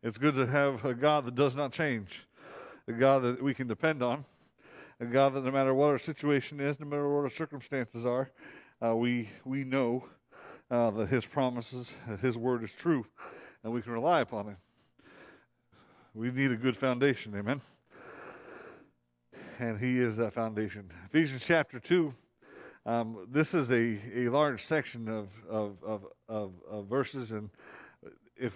It's good to have a God that does not change, a God that we can depend on, a God that no matter what our situation is, no matter what our circumstances are, uh, we we know uh, that His promises, that His word is true, and we can rely upon it. We need a good foundation, amen. And He is that foundation. Ephesians chapter two. Um, this is a, a large section of, of, of, of, of verses, and if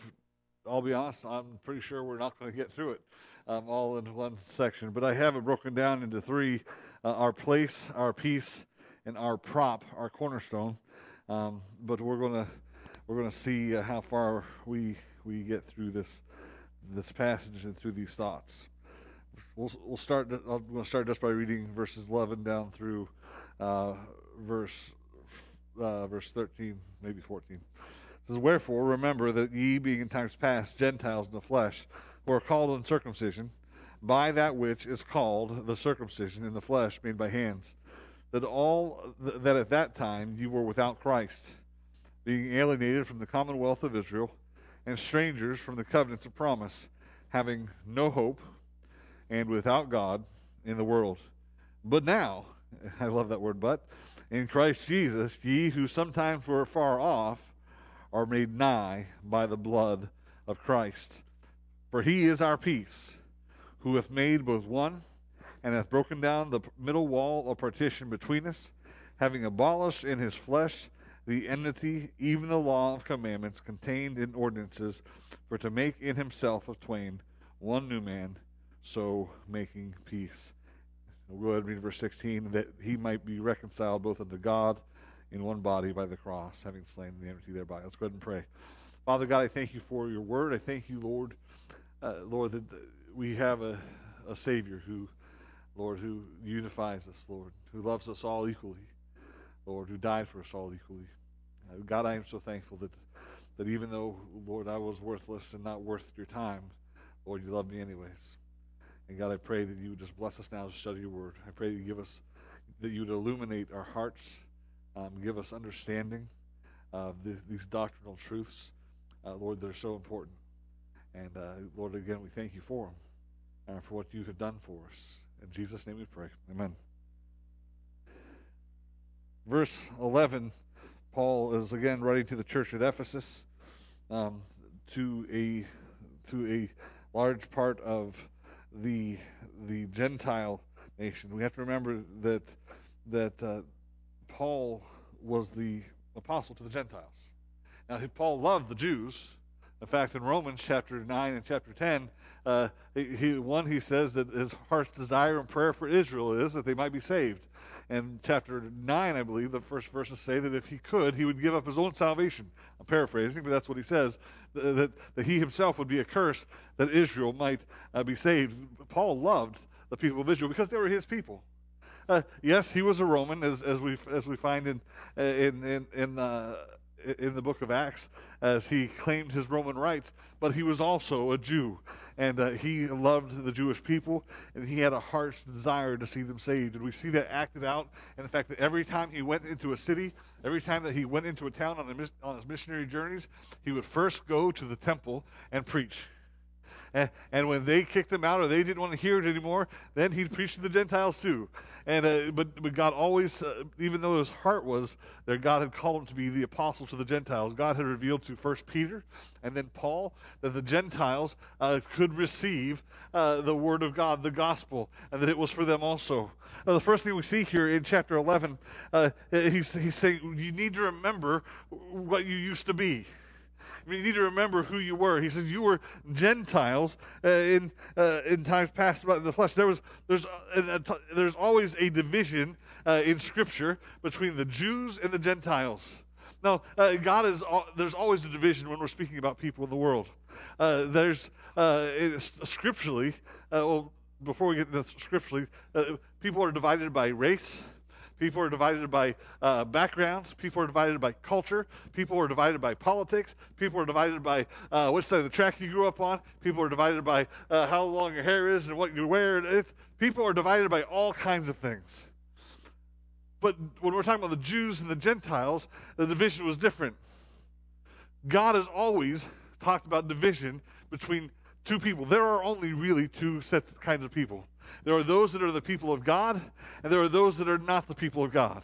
I'll be honest, I'm pretty sure we're not going to get through it um, all in one section. But I have it broken down into three uh, our place, our peace, and our prop, our cornerstone. Um, but we're going to we're going to see uh, how far we we get through this this passage and through these thoughts. We'll we'll start. I'm going to start just by reading verses 11 down through uh, verse uh, verse 13, maybe 14. Says, Wherefore, remember that ye, being in times past Gentiles in the flesh, were called uncircumcision, by that which is called the circumcision in the flesh made by hands, that all that at that time you were without Christ, being alienated from the commonwealth of Israel, and strangers from the covenants of promise, having no hope, and without God in the world. But now, I love that word, but in Christ Jesus, ye who sometimes were far off are made nigh by the blood of Christ. For he is our peace, who hath made both one, and hath broken down the middle wall of partition between us, having abolished in his flesh the enmity, even the law of commandments contained in ordinances, for to make in himself of twain one new man, so making peace We'll go ahead and read verse 16 that he might be reconciled both unto God in one body by the cross, having slain the enmity thereby. Let's go ahead and pray. Father God, I thank you for your word. I thank you, Lord, uh, Lord, that we have a, a Savior who, Lord, who unifies us, Lord, who loves us all equally, Lord, who died for us all equally. Uh, God, I am so thankful that that even though, Lord, I was worthless and not worth your time, Lord, you love me anyways. And God, I pray that you would just bless us now to study your word. I pray that you give us, that you would illuminate our hearts, um, give us understanding of the, these doctrinal truths, uh, Lord, that are so important. And uh, Lord, again, we thank you for them and for what you have done for us. In Jesus' name we pray. Amen. Verse 11, Paul is again writing to the church at Ephesus, um, to a to a large part of the the Gentile nation. We have to remember that that uh, Paul was the apostle to the Gentiles. Now, Paul loved the Jews. In fact, in Romans chapter nine and chapter ten, uh, he, one he says that his heart's desire and prayer for Israel is that they might be saved. And chapter 9, I believe, the first verses say that if he could, he would give up his own salvation. I'm paraphrasing, but that's what he says, that, that he himself would be accursed that Israel might uh, be saved. Paul loved the people of Israel because they were his people. Uh, yes, he was a Roman, as, as, we, as we find in, in, in, in uh, in the book of Acts as he claimed his Roman rights, but he was also a Jew. And uh, he loved the Jewish people, and he had a heart's desire to see them saved. And we see that acted out in the fact that every time he went into a city, every time that he went into a town on, a, on his missionary journeys, he would first go to the temple and preach. And, and when they kicked him out or they didn't want to hear it anymore, then he'd preach to the Gentiles too. And uh, but, but God always, uh, even though his heart was there, God had called him to be the apostle to the Gentiles. God had revealed to first Peter and then Paul that the Gentiles uh, could receive uh, the word of God, the gospel, and that it was for them also. Now, the first thing we see here in chapter 11, uh, he's, he's saying you need to remember what you used to be. You need to remember who you were. He says you were Gentiles uh, in uh, in times past in the flesh. There was there's uh, there's always a division uh, in Scripture between the Jews and the Gentiles. Now, uh, God is there's always a division when we're speaking about people in the world. Uh, there's scripturally, well, before we get into scripturally, people are divided by race People are divided by uh, backgrounds. People are divided by culture. People are divided by politics. People are divided by uh, what side of the track you grew up on. People are divided by uh, how long your hair is and what you wear. It's, people are divided by all kinds of things. But when we're talking about the Jews and the Gentiles, the division was different. God has always talked about division between two people. There are only really two sets of kinds of people. There are those that are the people of God, and there are those that are not the people of God.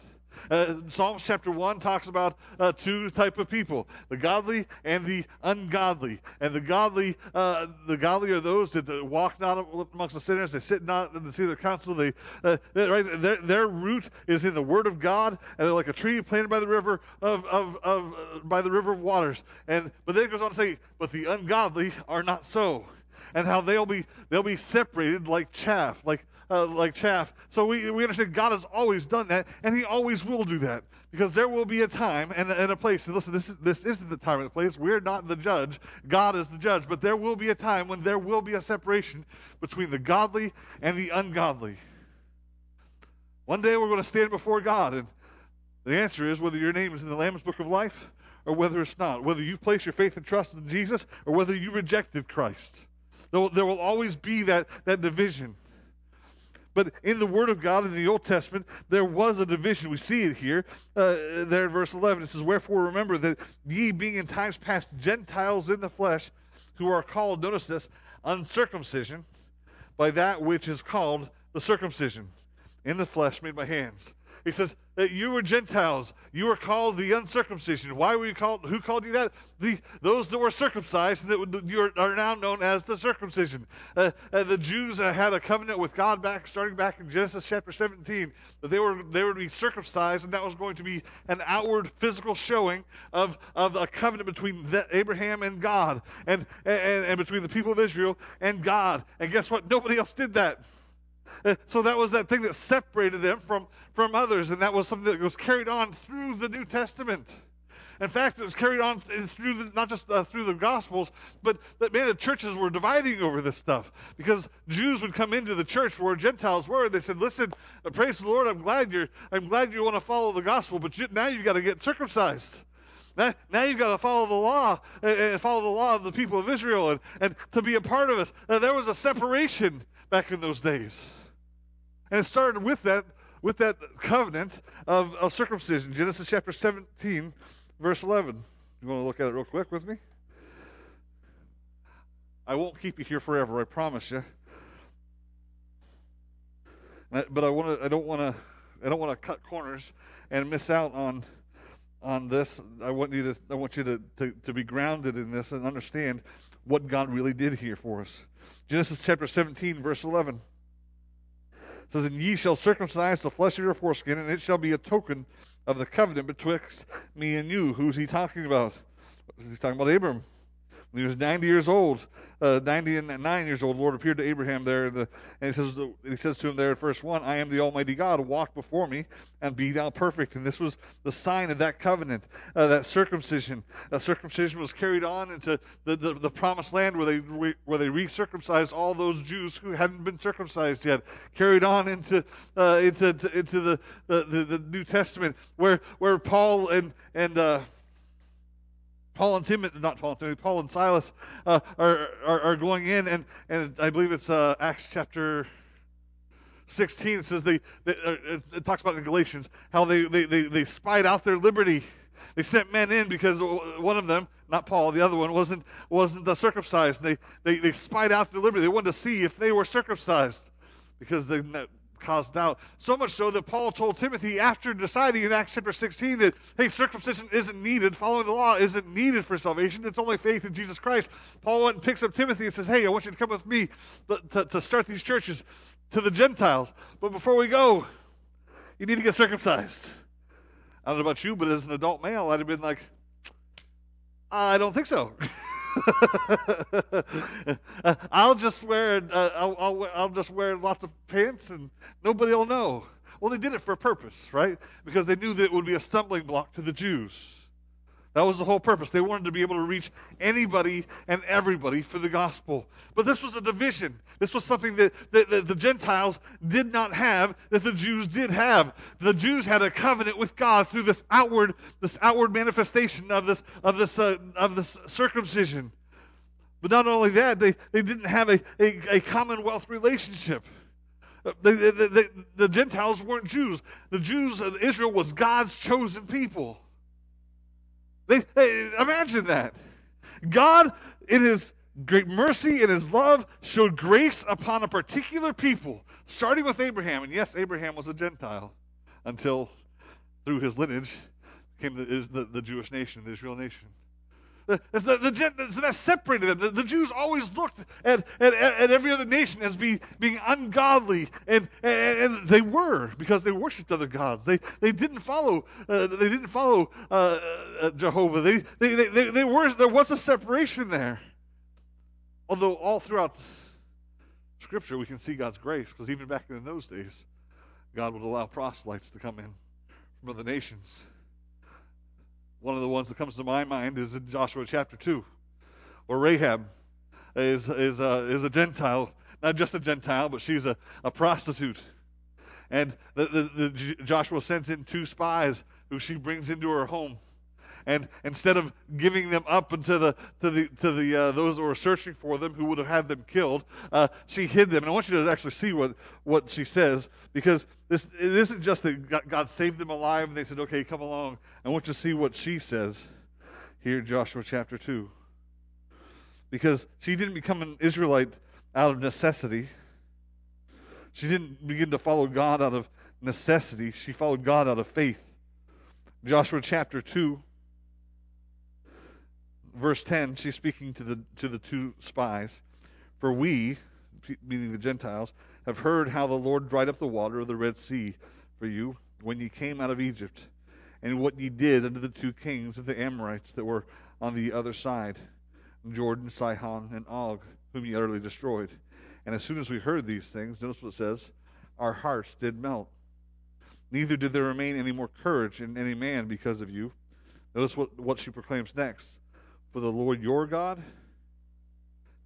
Uh, Psalms chapter 1 talks about uh, two type of people, the godly and the ungodly. And the godly, uh, the godly are those that walk not amongst the sinners, they sit not in the seat of their counsel. They, uh, right, their, their root is in the word of God, and they're like a tree planted by the river of, of, of uh, by the river of waters. And but then it goes on to say, but the ungodly are not so and how they'll be they'll be separated like chaff, like uh, like chaff. So we, we understand God has always done that, and He always will do that because there will be a time and, and a place. And listen, this, is, this isn't the time and the place. We're not the judge. God is the judge. But there will be a time when there will be a separation between the godly and the ungodly. One day we're going to stand before God, and the answer is whether your name is in the Lamb's Book of Life or whether it's not. Whether you place your faith and trust in Jesus or whether you rejected Christ. There will, always be that, that division. But in the Word of God in the Old Testament, there was a division. We see it here, uh, there in verse 11. It says, Wherefore remember that ye, being in times past Gentiles in the flesh, who are called, notice this, uncircumcision, by that which is called the circumcision, in the flesh made by hands. He says that you were Gentiles. You were called the uncircumcision. Why were you called? Who called you that? The, those that were circumcised and that you are now known as the circumcision. Uh, uh, the Jews uh, had a covenant with God back, starting back in Genesis chapter 17, that they were they would be circumcised, and that was going to be an outward physical showing of, of a covenant between the, Abraham and God, and, and and between the people of Israel and God. And guess what? Nobody else did that. Uh, so that was that thing that separated them from, from others, and that was something that was carried on through the New Testament. In fact, it was carried on through the, not just uh, through the Gospels, but that man, the churches were dividing over this stuff because Jews would come into the church where Gentiles were. And they said, "Listen, uh, praise the Lord. I'm glad you're. I'm glad you want to follow the gospel, but you, now you've got to get circumcised." Now, now you've got to follow the law and, and, follow the law of the people of Israel and, and to be a part of us. Uh, there was a separation back in those days. And it started with that, with that covenant of, of circumcision. Genesis chapter 17, verse 11. You want to look at it real quick with me? I won't keep you here forever, I promise you. But I want to. I don't want to. I don't want to cut corners and miss out on on this. I want you to. I want you to, to, to be grounded in this and understand what God really did here for us. Genesis chapter 17, verse 11 says, And ye shall circumcise the flesh of your foreskin, and it shall be a token of the covenant betwixt me and you. Who's he talking about? He's talking about Abram. When he was 90 years old, uh, 90 and 9 years old, Lord appeared to Abraham there. The, and he says, he says to him there at verse 1, I am the Almighty God, walk before me and be thou perfect. And this was the sign of that covenant, uh, that circumcision. That circumcision was carried on into the, the, the promised land where they, re, where they recircumcised all those Jews who hadn't been circumcised yet. Carried on into, uh, into, into the, the, the, New Testament where, where Paul and, and, uh, Paul and Timothy, not Paul and Timothy, Paul and Silas uh, are, are, are, going in, and, and I believe it's uh, Acts chapter 16. It says they, they uh, it talks about the Galatians how they, they, they, they spied out their liberty. They sent men in because one of them, not Paul, the other one wasn't wasn't the circumcised. They, they they spied out their liberty. They wanted to see if they were circumcised because they caused doubt. So much so that Paul told Timothy after deciding in Acts chapter 16 that, hey, circumcision isn't needed, following the law isn't needed for salvation, it's only faith in Jesus Christ. Paul went and picks up Timothy and says, hey, I want you to come with me to, to start these churches to the Gentiles. But before we go, you need to get circumcised. I don't know about you, but as an adult male, I'd have been like, I don't think so. I'll just wear uh, I'll, I'll, I'll just wear lots of pants and nobody will know. Well, they did it for a purpose, right? Because they knew that it would be a stumbling block to the Jews. That was the whole purpose. They wanted to be able to reach anybody and everybody for the gospel. But this was a division. This was something that, that, that, the Gentiles did not have, that the Jews did have. The Jews had a covenant with God through this outward, this outward manifestation of this, of this, uh, of this circumcision. But not only that, they, they didn't have a, a, a commonwealth relationship. Uh, the, the, the, the Gentiles weren't Jews. The Jews, Israel was God's chosen people. They, imagine that. God in his great mercy and his love, showed grace upon a particular people, starting with Abraham. And yes, Abraham was a Gentile until through his lineage came the, the, the Jewish nation, the Israel nation. The, the, the, so that separated them. The, the, Jews always looked at, at, at every other nation as being, being ungodly, and, and, and they were because they worshipped other gods. They, they didn't follow uh, they didn't follow uh, uh, Jehovah. They, they, they, they were there was a separation there. Although all throughout Scripture we can see God's grace, because even back in those days, God would allow proselytes to come in from other nations. One of the ones that comes to my mind is in Joshua chapter 2, where Rahab is, is, a, is a Gentile, not just a Gentile, but she's a, a prostitute. And the, the, the Joshua sends in two spies who she brings into her home and instead of giving them up into the to the to the uh, those who were searching for them who would have had them killed, uh, she hid them. And I want you to actually see what what she says because this it isn't just that God saved them alive and they said, "Okay, come along." I want you to see what she says here, Joshua chapter two, because she didn't become an Israelite out of necessity. She didn't begin to follow God out of necessity. She followed God out of faith. Joshua chapter 2, verse 10, she's speaking to the, to the two spies. For we, meaning the Gentiles, have heard how the Lord dried up the water of the Red Sea for you when ye came out of Egypt, and what ye did unto the two kings of the Amorites that were on the other side, Jordan, Sihon, and Og, whom ye utterly destroyed. And as soon as we heard these things, notice what it says, our hearts did melt. Neither did there remain any more courage in any man because of you. Notice what, what she proclaims next. For the Lord your God,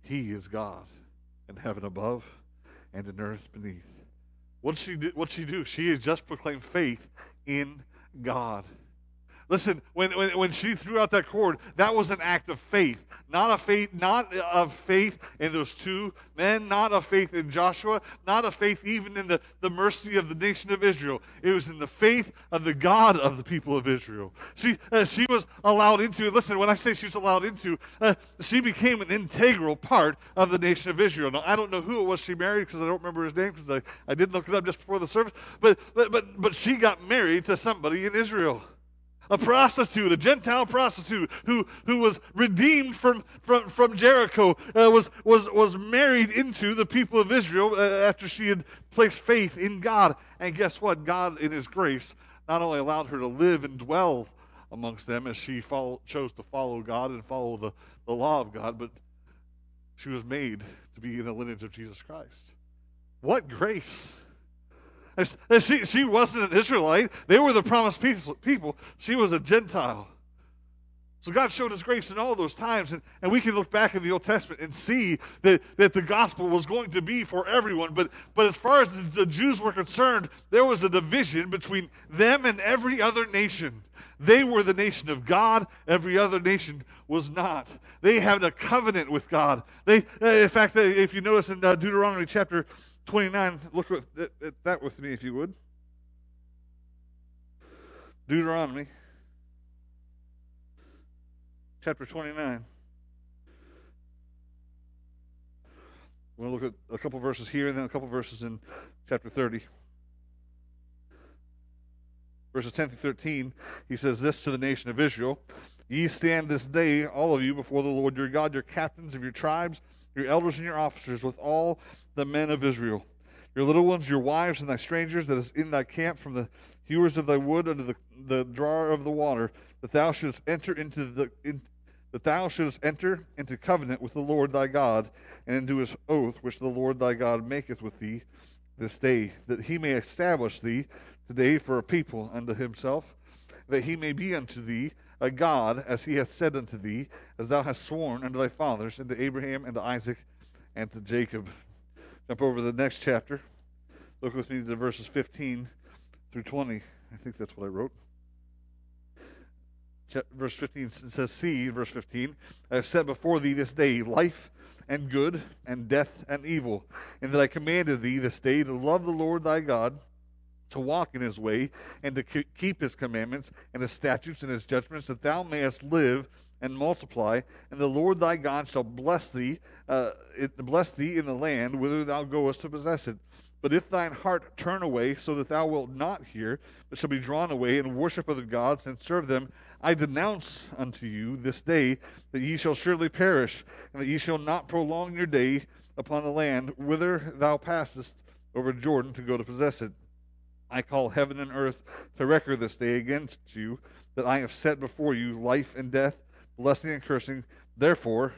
He is God in heaven above and in earth beneath. What she do? What she do? She has just proclaimed faith in God. Listen, when, when, when she threw out that cord, that was an act of faith. Not a faith, not of faith in those two men, not of faith in Joshua, not of faith even in the, the mercy of the nation of Israel. It was in the faith of the God of the people of Israel. She, uh, she was allowed into, listen, when I say she was allowed into, uh, she became an integral part of the nation of Israel. Now, I don't know who it was she married because I don't remember his name because I, I did look it up just before the service, but, but, but, but she got married to somebody in Israel a prostitute, a Gentile prostitute who, who was redeemed from, from, from Jericho, uh, was, was, was married into the people of Israel uh, after she had placed faith in God. And guess what? God, in His grace, not only allowed her to live and dwell amongst them as she follow, chose to follow God and follow the, the law of God, but she was made to be in the lineage of Jesus Christ. What grace! She, she wasn't an Israelite. They were the promised people. She was a Gentile. So God showed his grace in all those times. And, and we can look back in the Old Testament and see that, that the gospel was going to be for everyone. But, but as far as the, Jews were concerned, there was a division between them and every other nation. They were the nation of God. Every other nation was not. They had a covenant with God. They, in fact, if you notice in uh, Deuteronomy chapter 29, look at that with me if you would. Deuteronomy chapter 29. We'll look at a couple verses here and then a couple verses in chapter 30. Verses 10 through 13, he says this to the nation of Israel Ye stand this day, all of you, before the Lord your God, your captains of your tribes, your elders and your officers, with all the men of Israel. Your little ones, your wives, and thy strangers that is in thy camp from the hewers of thy wood unto the, the drawer of the water, that thou shouldst enter into the in, that thou shouldst enter into covenant with the Lord thy God, and into his oath which the Lord thy God maketh with thee this day, that he may establish thee today for a people unto himself, that he may be unto thee a God, as he hath said unto thee, as thou hast sworn unto thy fathers, unto Abraham, and to Isaac, and to Jacob. Jump over to the next chapter. Look with me to verses 15 through 20. I think that's what I wrote. Verse 15 says, See, verse 15, I have set before thee this day life and good, and death and evil, and that I commanded thee this day to love the Lord thy God, to walk in his way, and to keep his commandments, and his statutes, and his judgments, that thou mayest live and multiply, and the Lord thy God shall bless thee, uh, bless thee in the land whither thou goest to possess it. But if thine heart turn away, so that thou wilt not hear, but shall be drawn away and worship other gods and serve them, I denounce unto you this day that ye shall surely perish, and that ye shall not prolong your day upon the land whither thou passest over Jordan to go to possess it. I call heaven and earth to record this day against you that I have set before you life and death, blessing and cursing. Therefore,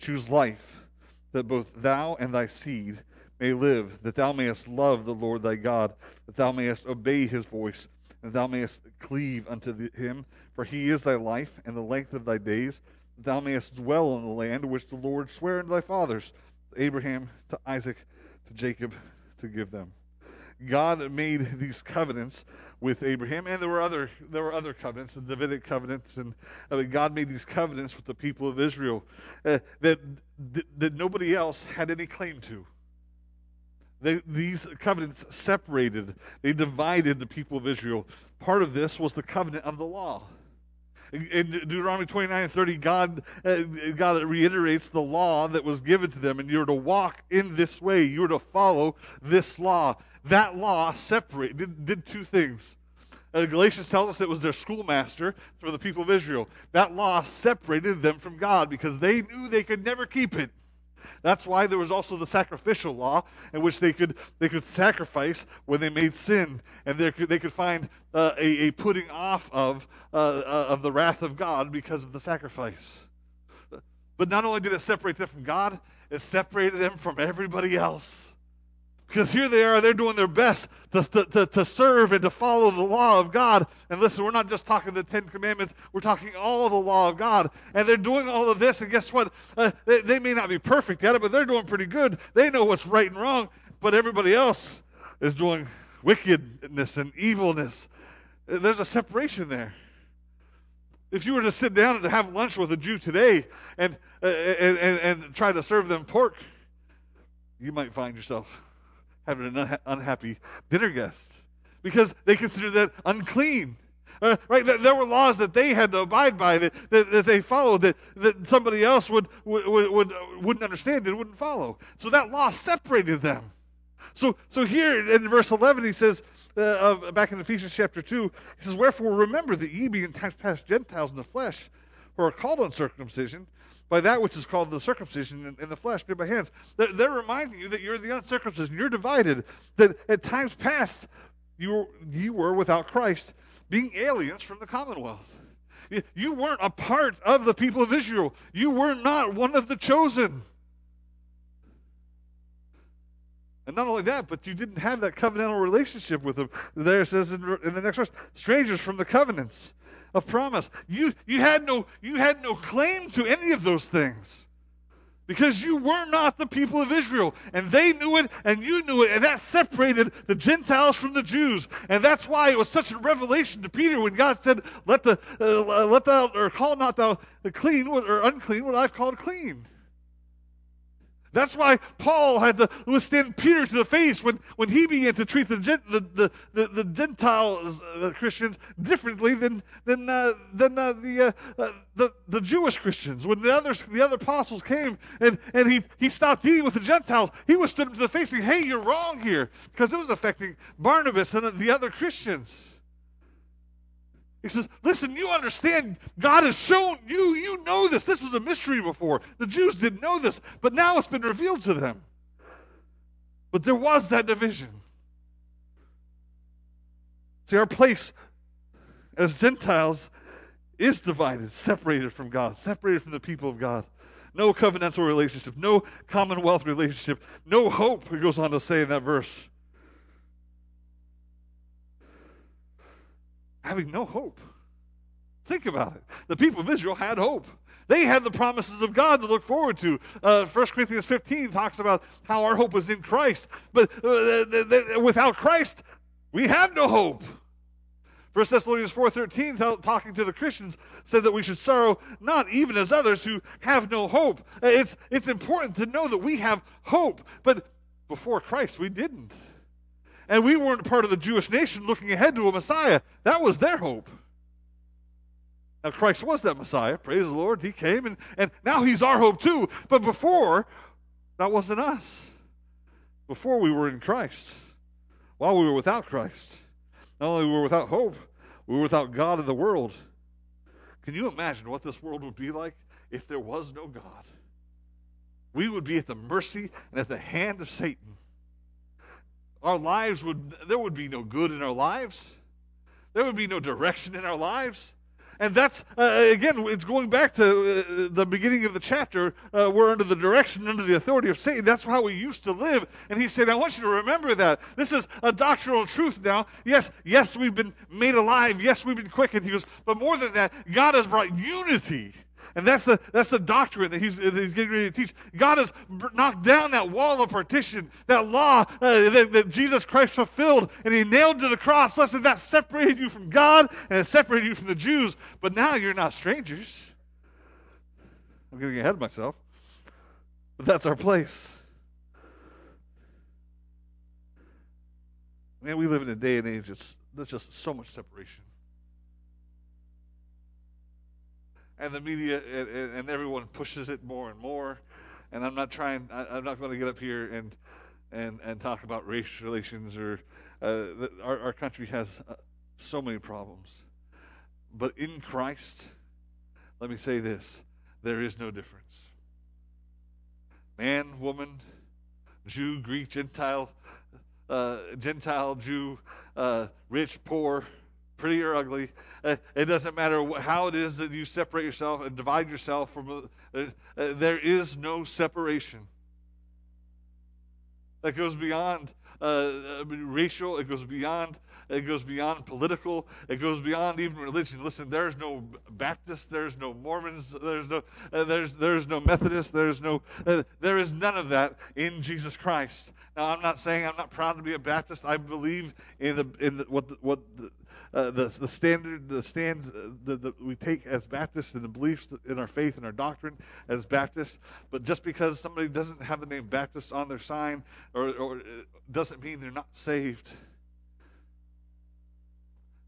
choose life, that both thou and thy seed may live, that thou mayest love the Lord thy God, that thou mayest obey his voice, and thou mayest cleave unto the, him, for he is thy life and the length of thy days, that thou mayest dwell in the land which the Lord sware unto thy fathers, to Abraham, to Isaac, to Jacob, to give them. God made these covenants with Abraham, and there were other there were other covenants, the Davidic covenants, and I mean, God made these covenants with the people of Israel uh, that that nobody else had any claim to. They, these covenants separated, they divided the people of Israel. Part of this was the covenant of the law. In Deuteronomy 29 and 30, God, uh, God reiterates the law that was given to them, and you're to walk in this way. You're to follow this law that law separated, did, did two things. Uh, Galatians tells us it was their schoolmaster for the people of Israel. That law separated them from God because they knew they could never keep it. That's why there was also the sacrificial law in which they could, they could sacrifice when they made sin, and they could, they could find uh, a, a putting off of, uh, uh, of the wrath of God because of the sacrifice. But not only did it separate them from God, it separated them from everybody else. Because here they are, they're doing their best to, to, to, serve and to follow the law of God. And listen, we're not just talking the Ten Commandments, we're talking all the law of God. And they're doing all of this, and guess what? Uh, they, they may not be perfect at it, but they're doing pretty good. They know what's right and wrong, but everybody else is doing wickedness and evilness. There's a separation there. If you were to sit down and have lunch with a Jew today and, uh, and, and, and try to serve them pork, you might find yourself having an unha- unhappy dinner guest because they considered that unclean. Uh, right? There were laws that they had to abide by that, that, that they followed that, that somebody else would, would, would, wouldn't understand and wouldn't follow. So that law separated them. So, so here in verse 11, he says, uh, back in Ephesians chapter 2, he says, Wherefore remember that ye being times past Gentiles in the flesh, who are called uncircumcision, by that which is called the circumcision in, in the flesh made by hands. They're, they're, reminding you that you're the uncircumcision. You're divided. That at times past, you were, you were without Christ, being aliens from the commonwealth. You, weren't a part of the people of Israel. You were not one of the chosen. And not only that, but you didn't have that covenantal relationship with them. There it says in, in the next verse, strangers from the covenants of promise. You, you, had no, you had no claim to any of those things because you were not the people of Israel. And they knew it, and you knew it, and that separated the Gentiles from the Jews. And that's why it was such a revelation to Peter when God said, Let, the, uh, let thou, or call not thou the clean or unclean what I've called clean. That's why Paul had to withstand Peter to the face when, when he began to treat the, the, the, the, the Gentile uh, Christians differently than, than, uh, than uh, the, uh, uh, the, the Jewish Christians. When the, others, the other apostles came and, and he, he stopped dealing with the Gentiles, he withstood them to the face saying, Hey, you're wrong here, because it was affecting Barnabas and the other Christians. He says, Listen, you understand, God has shown you, you know this. This was a mystery before. The Jews didn't know this, but now it's been revealed to them. But there was that division. See, our place as Gentiles is divided, separated from God, separated from the people of God. No covenantal relationship, no commonwealth relationship, no hope, he goes on to say in that verse. Having no hope. Think about it. The people of Israel had hope. They had the promises of God to look forward to. Uh, 1 Corinthians 15 talks about how our hope is in Christ. But uh, without Christ, we have no hope. 1 Thessalonians 4.13, talking to the Christians, said that we should sorrow not even as others who have no hope. It's, it's important to know that we have hope. But before Christ, we didn't. And we weren't part of the Jewish nation looking ahead to a Messiah. That was their hope. Now, Christ was that Messiah. Praise the Lord. He came, and, and now he's our hope too. But before, that wasn't us. Before we were in Christ, while we were without Christ, not only were we without hope, we were without God in the world. Can you imagine what this world would be like if there was no God? We would be at the mercy and at the hand of Satan. Our lives would, there would be no good in our lives. There would be no direction in our lives. And that's, uh, again, it's going back to uh, the beginning of the chapter. Uh, we're under the direction, under the authority of Satan. That's how we used to live. And he said, I want you to remember that. This is a doctrinal truth now. Yes, yes, we've been made alive. Yes, we've been quickened. He goes, but more than that, God has brought unity and that's the, that's the doctrine that he's, that he's getting ready to teach. God has knocked down that wall of partition, that law uh, that, that, Jesus Christ fulfilled, and he nailed to the cross. Listen, that separated you from God and it separated you from the Jews. But now you're not strangers. I'm getting ahead of myself. But that's our place. Man, we live in a day and age that's, there's just so much separation. And the media and, and, everyone pushes it more and more. And I'm not trying. I, am not going to get up here and and and talk about race relations or uh, the, our our country has uh, so many problems. But in Christ, let me say this: there is no difference. Man, woman, Jew, Greek, Gentile, uh, Gentile, Jew, uh, rich, poor pretty or ugly. Uh, it doesn't matter how it is that you separate yourself and divide yourself from. Uh, uh, there is no separation. That goes beyond uh, racial. It goes beyond. It goes beyond political. It goes beyond even religion. Listen, there's no Baptist. There's no Mormons. There's no. Uh, there's there's no Methodist. There's no. Uh, there is none of that in Jesus Christ. Now, I'm not saying I'm not proud to be a Baptist. I believe in the in the, what the, what. The, uh, the, the standard, the stands uh, that we take as Baptists and the beliefs in our faith and our doctrine as Baptists. But just because somebody doesn't have the name Baptist on their sign or, or uh, doesn't mean they're not saved.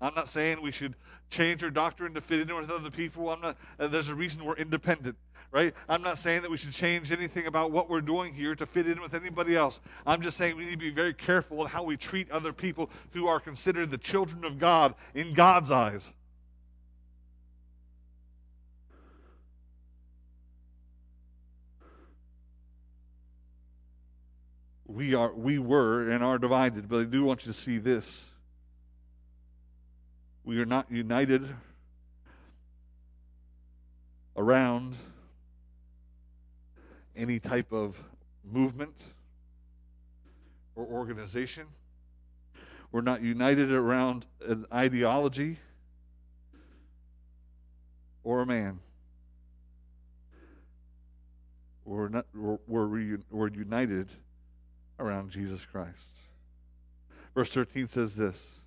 I'm not saying we should change our doctrine to fit in with other people. I'm not. Uh, there's a reason we're independent right? I'm not saying that we should change anything about what we're doing here to fit in with anybody else. I'm just saying we need to be very careful in how we treat other people who are considered the children of God in God's eyes. We are we were and are divided, but I do want you to see this. We are not united around any type of movement or organization. We're not united around an ideology or a man. We're, not, we're, we're, we're united around Jesus Christ. Verse 13 says this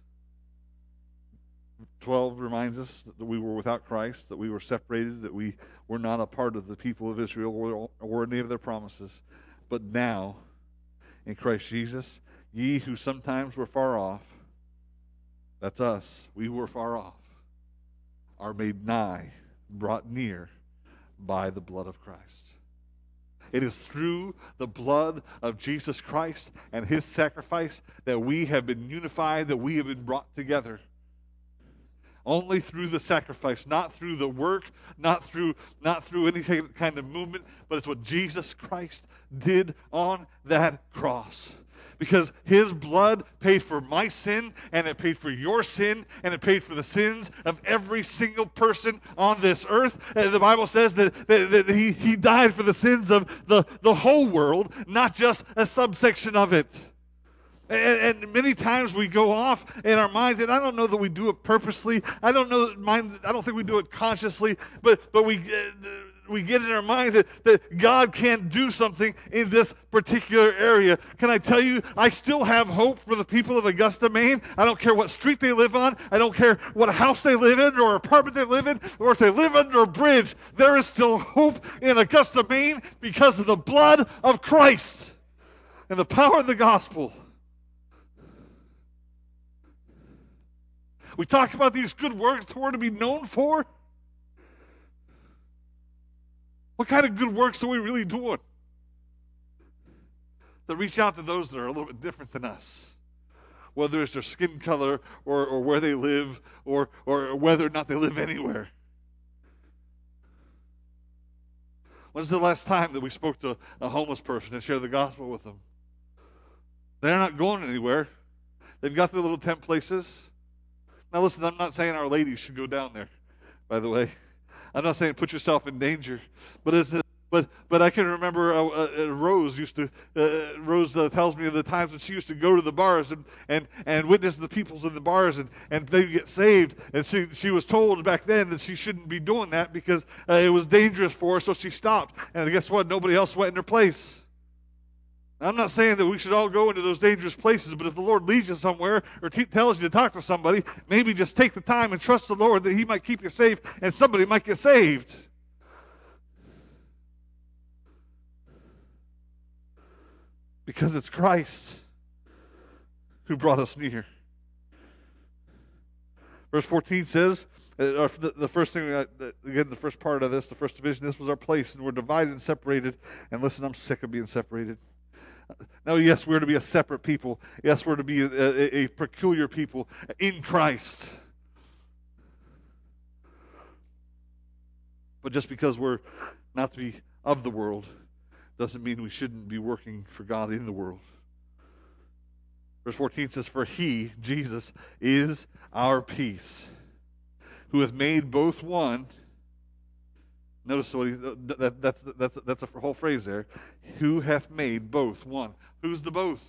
12 reminds us that we were without Christ, that we were separated, that we were not a part of the people of Israel or, or any of their promises. But now, in Christ Jesus, ye who sometimes were far off, that's us, we were far off, are made nigh, brought near by the blood of Christ. It is through the blood of Jesus Christ and his sacrifice that we have been unified, that we have been brought together only through the sacrifice not through the work not through not through any kind of movement but it's what jesus christ did on that cross. Because his blood paid for my sin and it paid for your sin and it paid for the sins of every single person on this earth. And the bible says that, that, that he, he died for the sins of the, the whole world not just a subsection of it and, and, many times we go off in our minds, and I don't know that we do it purposely. I don't know that mind. I don't think we do it consciously, but but we. Uh, we get in our minds that, that God can't do something in this particular area. Can I tell you, I still have hope for the people of Augusta, Maine. I don't care what street they live on. I don't care what house they live in or apartment they live in or if they live under a bridge. There is still hope in Augusta, Maine because of the blood of Christ and the power of the gospel. We talk about these good works that we're to be known for. What kind of good works are we really doing? To reach out to those that are a little bit different than us whether it's their skin color or, or where they live or, or whether or not they live anywhere. When's the last time that we spoke to a homeless person and shared the gospel with them? They're not going anywhere. They've got their little tent places. Now, listen, I'm not saying our ladies should go down there, by the way. I'm not saying put yourself in danger. But as but but I can remember uh, uh, Rose used to uh, Rose uh, tells me of the times when she used to go to the bars and and, and witness the peoples in the bars and, and they get saved and she she was told back then that she shouldn't be doing that because uh, it was dangerous for her so she stopped and guess what nobody else went in her place. I'm not saying that we should all go into those dangerous places, but if the Lord leads you somewhere or tells you to talk to somebody, maybe just take the time and trust the Lord that He might keep you safe and somebody might get saved. Because it's Christ who brought us near. Verse 14 says, uh, the, the, first thing, uh, again, the first part of this, the first division, this was our place, and we're divided and separated. And listen, I'm sick of being separated. No, yes, we're to be a separate people. Yes, we're to be a, a, a peculiar people in Christ. But just because we're not to be of the world doesn't mean we shouldn't be working for God in the world. Verse 14 says, For he, Jesus, is our peace, who hath made both one. Notice what he, that, that's, that's, that's a whole phrase there. Who hath made both one. Who's the both?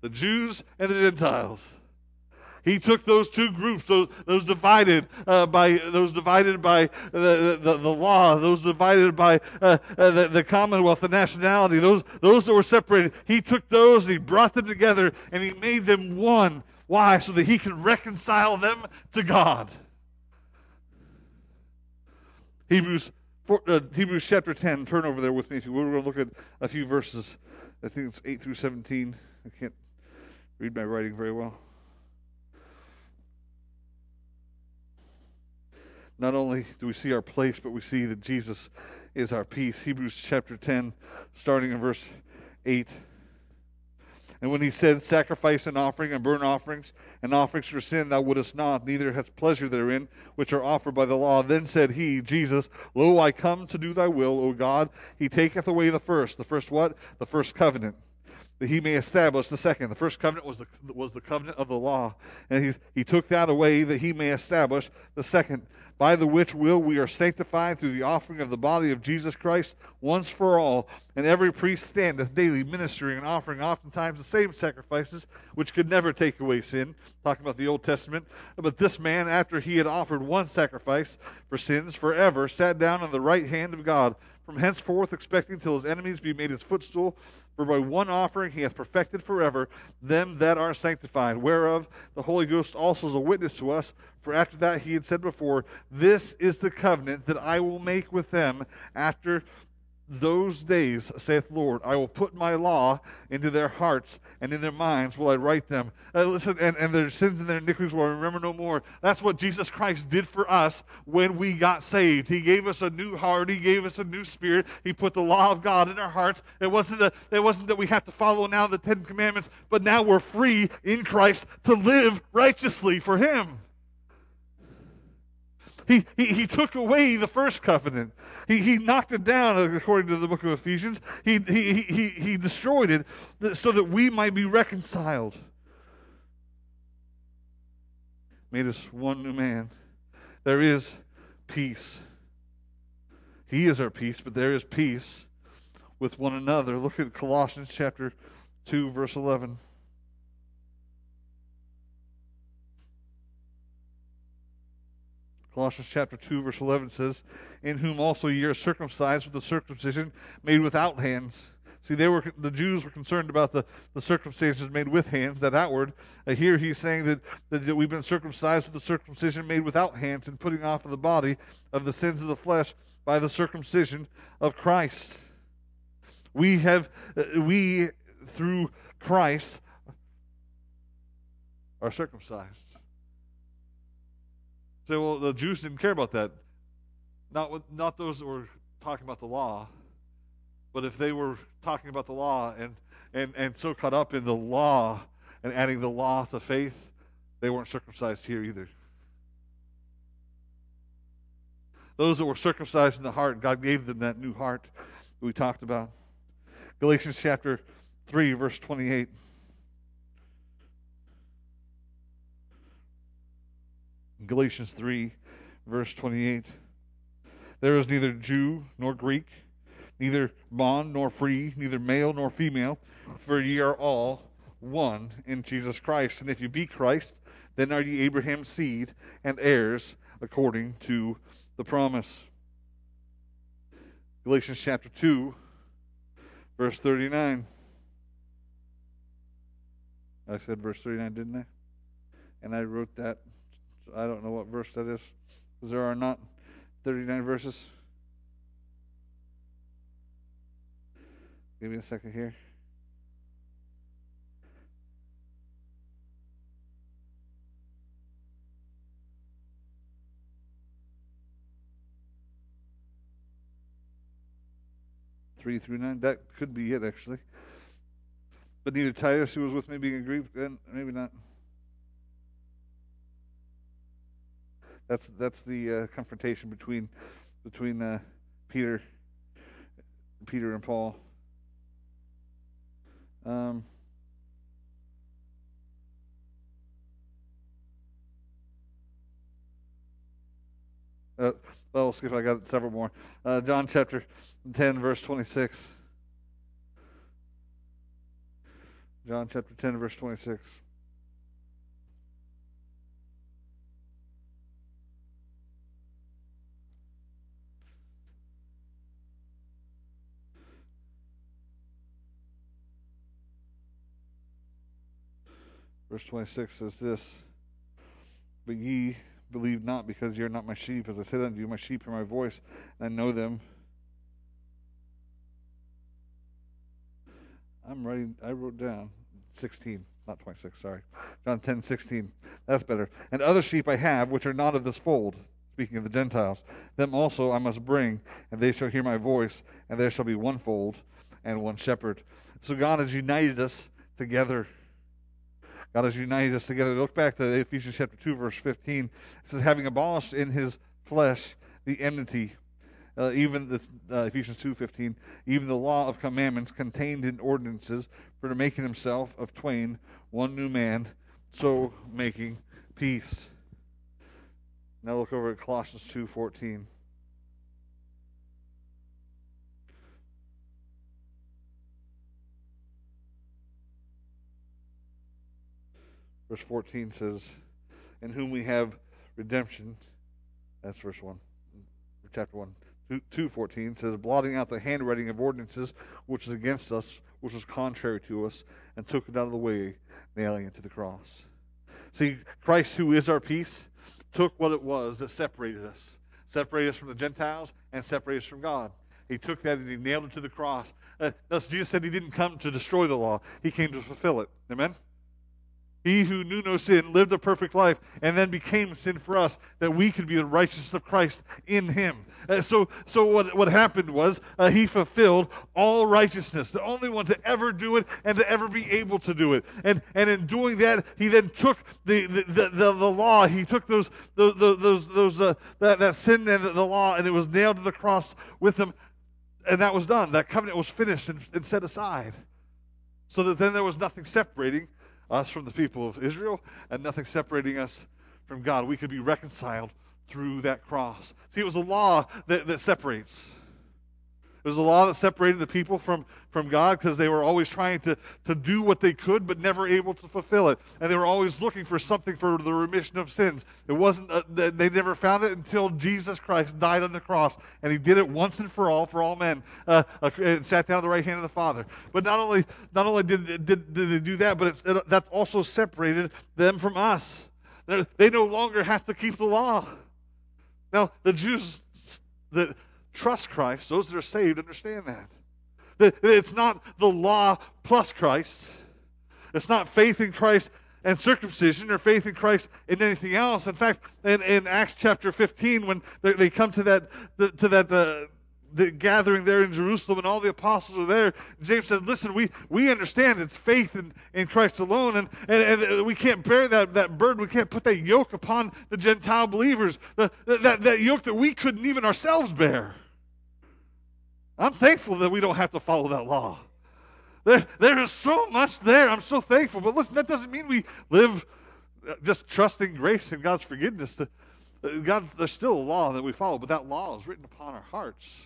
The Jews and the Gentiles. He took those two groups, those, those divided uh, by those divided by the, the, the law, those divided by uh, uh, the, the commonwealth, the nationality, those those that were separated. He took those and he brought them together and he made them one. Why? So that he can reconcile them to God. Hebrews four, uh, Hebrews chapter ten. Turn over there with me. We're going to look at a few verses. I think it's eight through seventeen. I can't read my writing very well. not only do we see our place, but we see that Jesus is our peace. Hebrews chapter 10, starting in verse 8. And when he said, Sacrifice and offering and burnt offerings and offerings for sin thou wouldest not, neither hast pleasure therein, which are offered by the law. Then said he, Jesus, Lo, I come to do thy will, O God. He taketh away the first. The first what? The first covenant that he may establish the second. The first covenant was the, was the covenant of the law, and he, he took that away that he may establish the second, by the which will we are sanctified through the offering of the body of Jesus Christ once for all. And every priest standeth daily ministering and offering oftentimes the same sacrifices, which could never take away sin. Talking about the Old Testament. But this man, after he had offered one sacrifice for sins forever, sat down on the right hand of God from henceforth expecting till his enemies be made his footstool. For by one offering he hath perfected forever them that are sanctified, whereof the Holy Ghost also is a witness to us. For after that he had said before, This is the covenant that I will make with them after those days, saith Lord, I will put my law into their hearts, and in their minds will I write them. Uh, listen, and, and their sins and their iniquities will I remember no more. That's what Jesus Christ did for us when we got saved. He gave us a new heart. He gave us a new spirit. He put the law of God in our hearts. It wasn't, a, it wasn't that we have to follow now the Ten Commandments, but now we're free in Christ to live righteously for Him. He, he, he took away the first covenant. He, he knocked it down, according to the book of Ephesians. He, he, he, he destroyed it so that we might be reconciled. Made us one new man. There is peace. He is our peace, but there is peace with one another. Look at Colossians chapter 2, verse 11. Colossians chapter 2, verse 11 says, In whom also ye are circumcised with the circumcision made without hands. See, they were the Jews were concerned about the, the circumcision made with hands, that outward. Uh, here he's saying that, that we've been circumcised with the circumcision made without hands and putting off of the body of the sins of the flesh by the circumcision of Christ. We have, uh, we through Christ are circumcised say, well, the Jews didn't care about that. Not with, not those that were talking about the law, but if they were talking about the law and, and, and so caught up in the law and adding the law to faith, they weren't circumcised here either. Those that were circumcised in the heart, God gave them that new heart that we talked about. Galatians chapter 3, verse 28. Galatians 3, verse 28. There is neither Jew nor Greek, neither bond nor free, neither male nor female, for ye are all one in Jesus Christ. And if you be Christ, then are ye Abraham's seed and heirs according to the promise. Galatians chapter 2, verse 39. I said verse 39, didn't I? And I wrote that. I don't know what verse that is. There are not 39 verses. Give me a second here. Three through nine. That could be it, actually. But neither Titus, who was with me, being a Greek, and maybe not. That's that's the uh, confrontation between between uh, Peter Peter and Paul. Um, uh, well, we'll if I got several more. Uh, John chapter 10, verse 26. John chapter 10, verse 26. Verse 26 says this But ye believe not, because ye are not my sheep. As I said unto you, my sheep hear my voice, and I know them. I'm writing, I wrote down 16, not 26, sorry. John 10, 16. That's better. And other sheep I have, which are not of this fold, speaking of the Gentiles. Them also I must bring, and they shall hear my voice, and there shall be one fold and one shepherd. So God has united us together God has united us together. Look back to Ephesians chapter 2, verse 15. It says, having abolished in his flesh the enmity, uh, even the, uh, Ephesians 2.15, even the law of commandments contained in ordinances, for to making himself of twain one new man, so making peace. Now look over at Colossians 2.14. Verse 14 says, In whom we have redemption. That's verse 1, chapter 1. 2.14 says, blotting out the handwriting of ordinances which is against us, which was contrary to us, and took it out of the way, nailing it to the cross. See, Christ, who is our peace, took what it was that separated us, separated us from the Gentiles, and separated us from God. He took that and he nailed it to the cross. Uh, thus, Jesus said he didn't come to destroy the law, he came to fulfill it. Amen? He who knew no sin lived a perfect life and then became sin for us that we could be the righteousness of Christ in him. Uh, so, so what, what happened was uh, he fulfilled all righteousness, the only one to ever do it and to ever be able to do it. And, and in doing that, he then took the, the, the, the, the law, he took those, those, those, those uh, that, that sin and the law, and it was nailed to the cross with him. And that was done. That covenant was finished and, and set aside. So that then there was nothing separating us from the people of Israel and nothing separating us from God. We could be reconciled through that cross. See, it was a law that, that separates. It was a law that separated the people from, from God because they were always trying to, to do what they could but never able to fulfill it. And they were always looking for something for the remission of sins. It wasn't, uh, they never found it until Jesus Christ died on the cross. And he did it once and for all for all men uh, uh, and sat down at the right hand of the Father. But not only, not only did, did, did they do that, but it's, it, that also separated them from us. They're, they no longer have to keep the law. Now, the Jews, the, trust Christ, those that are saved understand that. It's not the law plus Christ. It's not faith in Christ and circumcision or faith in Christ in anything else. In fact, in, in Acts chapter 15, when they, they come to that, to that uh, the gathering there in Jerusalem and all the apostles are there. James said, Listen, we, we understand it's faith in, in Christ alone, and, and, and we can't bear that, that burden. We can't put that yoke upon the Gentile believers, the, that, that yoke that we couldn't even ourselves bear. I'm thankful that we don't have to follow that law. There, there is so much there. I'm so thankful. But listen, that doesn't mean we live uh, just trusting grace and God's forgiveness. Uh, God, there's still a law that we follow, but that law is written upon our hearts.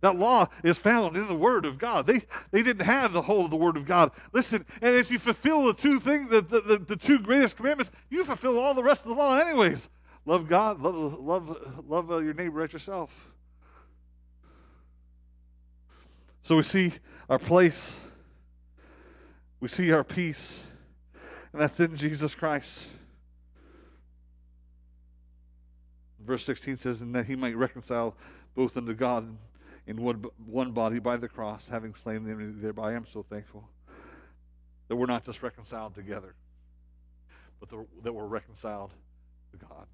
That law is found in the Word of God. They, they didn't have the whole of the Word of God. Listen, and if you fulfill the two things, the, the, the, the two greatest commandments, you fulfill all the rest of the law anyways. Love God, love, love, love uh, your neighbor as yourself. So we see our place, we see our peace, and that's in Jesus Christ. Verse 16 says, And that he might reconcile both unto God in one, one body by the cross, having slain the enemy thereby. I am so thankful that we're not just reconciled together, but that we're reconciled to God.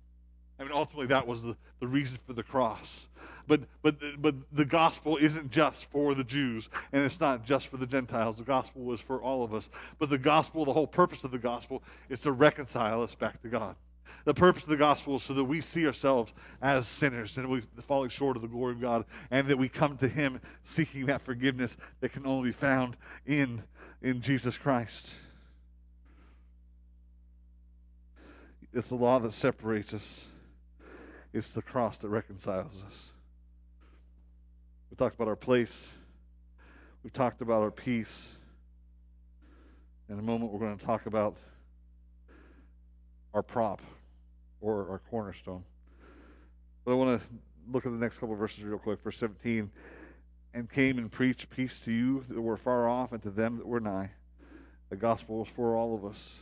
I mean, ultimately, that was the, the reason for the cross. But, but, but the gospel isn't just for the Jews, and it's not just for the Gentiles. The gospel is for all of us. But the gospel, the whole purpose of the gospel, is to reconcile us back to God. The purpose of the gospel is so that we see ourselves as sinners and we falling short of the glory of God, and that we come to Him seeking that forgiveness that can only be found in, in Jesus Christ. It's the law that separates us it's the cross that reconciles us. We talked about our place. We talked about our peace. In a moment, we're going to talk about our prop or our cornerstone. But I want to look at the next couple verses real quick. Verse 17 and came and preached peace to you that were far off and to them that were nigh. The gospel is for all of us.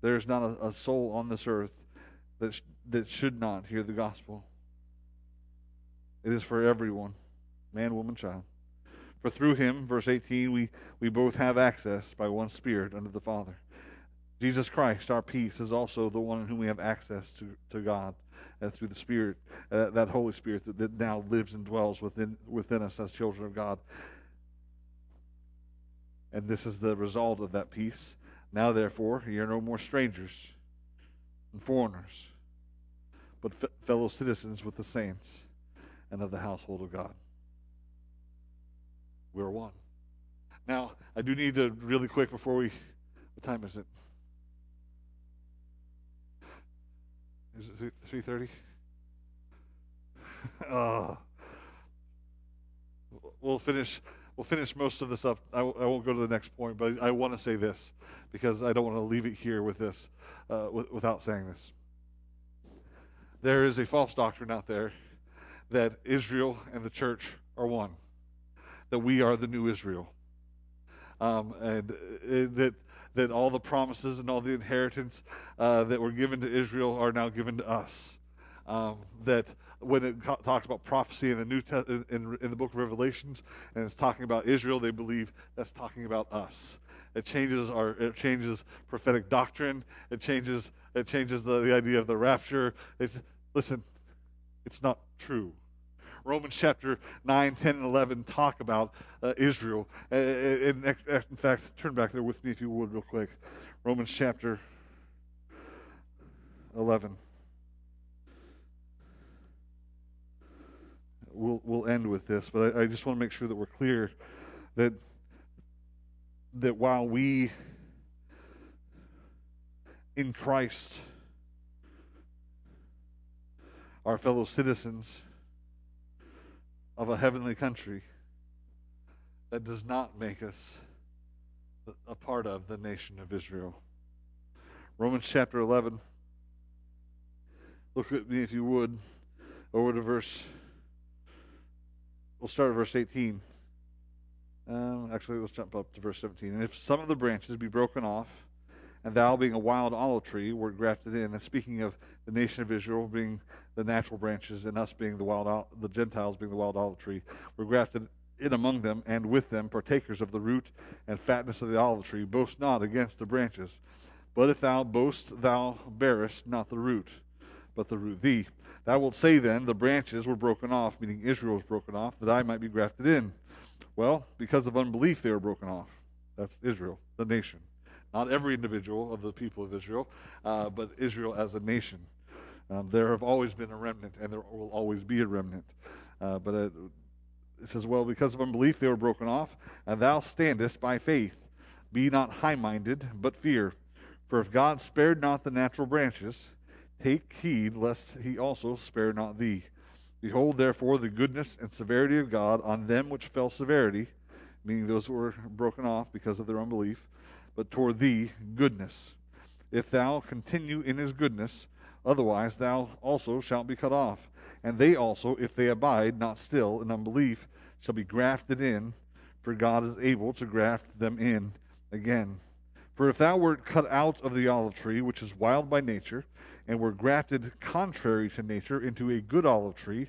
There is not a, a soul on this earth that, that should not hear the gospel. It is for everyone man, woman, child. For through him, verse 18, we, we both have access by one Spirit unto the Father. Jesus Christ, our peace, is also the one in whom we have access to, to God uh, through the Spirit, uh, that Holy Spirit that, that now lives and dwells within, within us as children of God. And this is the result of that peace. Now, therefore, ye are no more strangers and foreigners but fellow citizens with the saints and of the household of God. We're one. Now, I do need to really quick before we. What time is it? Is it three thirty? uh, we'll finish. We'll finish most of this up. I w- I won't go to the next point, but I, I want to say this because I don't want to leave it here with this, uh, w- without saying this there is a false doctrine out there that Israel and the church are one, that we are the new Israel, um, and uh, that that all the promises and all the inheritance uh, that were given to Israel are now given to us. Um, that when it co- talks about prophecy in the New Te- in, in the Book of Revelations, and it's talking about Israel, they believe that's talking about us. It changes our it changes prophetic doctrine. It changes it changes the, the idea of the rapture. It, Listen, it's not true. Romans chapter 9, 10, and 11 talk about uh, Israel. Uh, in, in fact, turn back there with me if you would, real quick. Romans chapter 11. We'll, we'll end with this, but I, I just want to make sure that we're clear that, that while we in Christ our fellow citizens of a heavenly country that does not make us a part of the nation of Israel. Romans chapter 11. Look at me if you would over to verse. We'll start at verse 18. Um, actually, let's jump up to verse 17. And if some of the branches be broken off, and thou being a wild olive tree were grafted in. And speaking of the nation of Israel being the natural branches, and us being the wild, the Gentiles being the wild olive tree, were grafted in among them, and with them partakers of the root and fatness of the olive tree. Boast not against the branches, but if thou boast, thou bearest not the root, but the root thee. Thou wilt say then, the branches were broken off, meaning Israel was broken off, that I might be grafted in. Well, because of unbelief, they were broken off. That's Israel, the nation. Not every individual of the people of Israel, uh, but Israel as a nation. Um, there have always been a remnant, and there will always be a remnant. Uh, but uh, it says, Well, because of unbelief, they were broken off, and thou standest by faith. Be not high minded, but fear. For if God spared not the natural branches, take heed lest he also spare not thee. Behold, therefore, the goodness and severity of God on them which fell severity, meaning those who were broken off because of their unbelief, but toward thee goodness. If thou continue in his goodness, otherwise thou also shalt be cut off. And they also, if they abide not still in unbelief, shall be grafted in, for God is able to graft them in again. For if thou wert cut out of the olive tree, which is wild by nature, and were grafted contrary to nature into a good olive tree,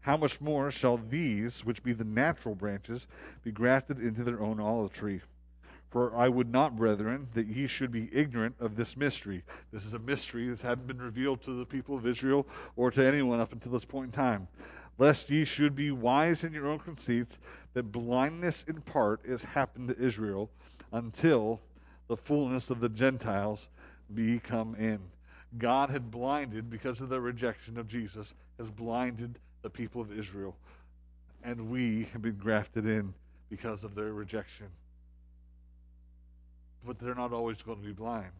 how much more shall these, which be the natural branches, be grafted into their own olive tree? For I would not, brethren, that ye should be ignorant of this mystery. This is a mystery that hadn't been revealed to the people of Israel or to anyone up until this point in time. Lest ye should be wise in your own conceits, that blindness in part is happened to Israel until the fullness of the Gentiles be come in. God had blinded, because of their rejection of Jesus, has blinded the people of Israel. And we have been grafted in because of their rejection but they're not always going to be blind.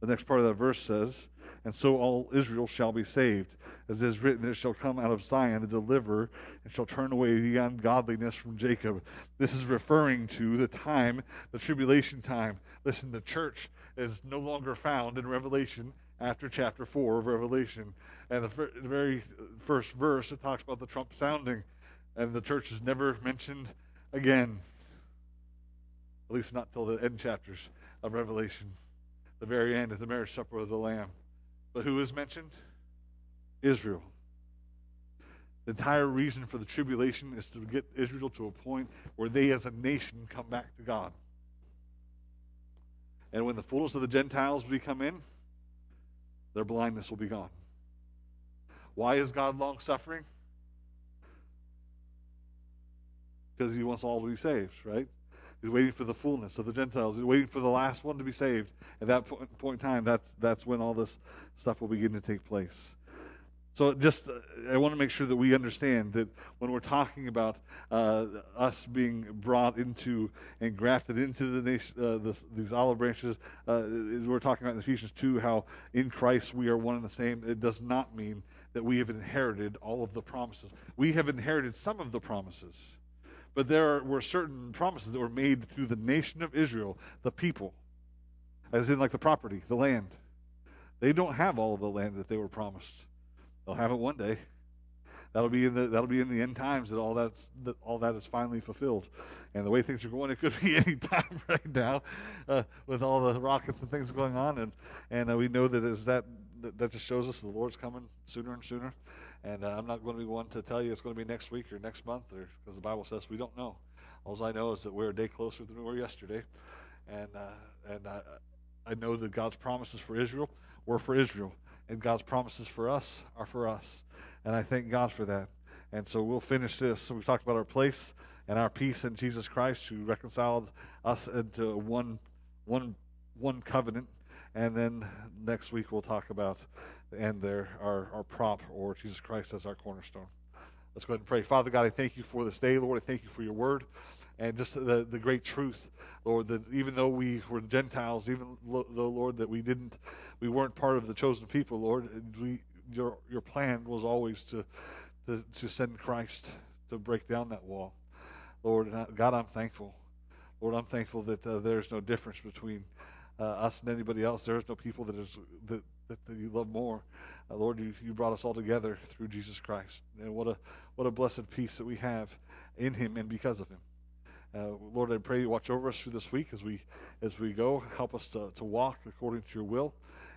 The next part of that verse says, And so all Israel shall be saved. As it is written, There shall come out of Zion the deliverer, and shall turn away the ungodliness from Jacob. This is referring to the time, the tribulation time. Listen, the church is no longer found in Revelation after chapter 4 of Revelation. And the, the very first verse, it talks about the trump sounding, and the church is never mentioned again at least not till the end chapters of Revelation, the very end of the marriage supper of the Lamb. But who is mentioned? Israel. The entire reason for the tribulation is to get Israel to a point where they as a nation come back to God. And when the fullness of the Gentiles become in, their blindness will be gone. Why is God long suffering? Because he wants all to be saved, right? He's waiting for the fullness of the Gentiles. He's waiting for the last one to be saved. At that point, point in time, that's, that's when all this stuff will begin to take place. So, just uh, I want to make sure that we understand that when we're talking about uh, us being brought into and grafted into the nation, uh, this, these olive branches, uh, we're talking about in Ephesians 2 how in Christ we are one and the same. It does not mean that we have inherited all of the promises. We have inherited some of the promises. But there were certain promises that were made to the nation of Israel, the people, as in like the property, the land. They don't have all of the land that they were promised. They'll have it one day. That'll be in the that'll be in the end times that all that's that all that is finally fulfilled. And the way things are going, it could be any time right now, uh, with all the rockets and things going on. And and uh, we know that as that that just shows us the Lord's coming sooner and sooner. And uh, I'm not going to be one to tell you it's going to be next week or next month, or because the Bible says we don't know. All I know is that we're a day closer than we were yesterday, and uh, and I, I know that God's promises for Israel were for Israel, and God's promises for us are for us, and I thank God for that. And so we'll finish this. So we've talked about our place and our peace in Jesus Christ, who reconciled us into one one one covenant, and then next week we'll talk about and there our, our prop or Jesus Christ as our cornerstone. Let's go ahead and pray. Father God, I thank you for this day, Lord. I thank you for your word and just the, the great truth, Lord, that even though we were Gentiles, even though, Lord, that we didn't, we weren't part of the chosen people, Lord, we, your, your plan was always to, to, to send Christ to break down that wall. Lord, God, I'm thankful. Lord, I'm thankful that uh, there's no difference between uh, us and anybody else. There is no people that is that that, that you love more. Uh, Lord, you, you brought us all together through Jesus Christ. And what a, what a blessed peace that we have in him and because of him. Uh, Lord, I pray you watch over us through this week as we as we go. Help us to, to walk according to your will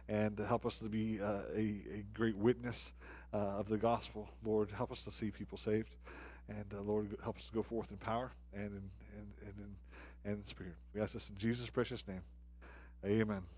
and help us to be uh, a, a great witness uh, of the gospel. Lord, help us to see people saved. And uh, Lord, help us to go forth in power and in, and, and, in, and in spirit. We ask this in Jesus' precious name. Amen.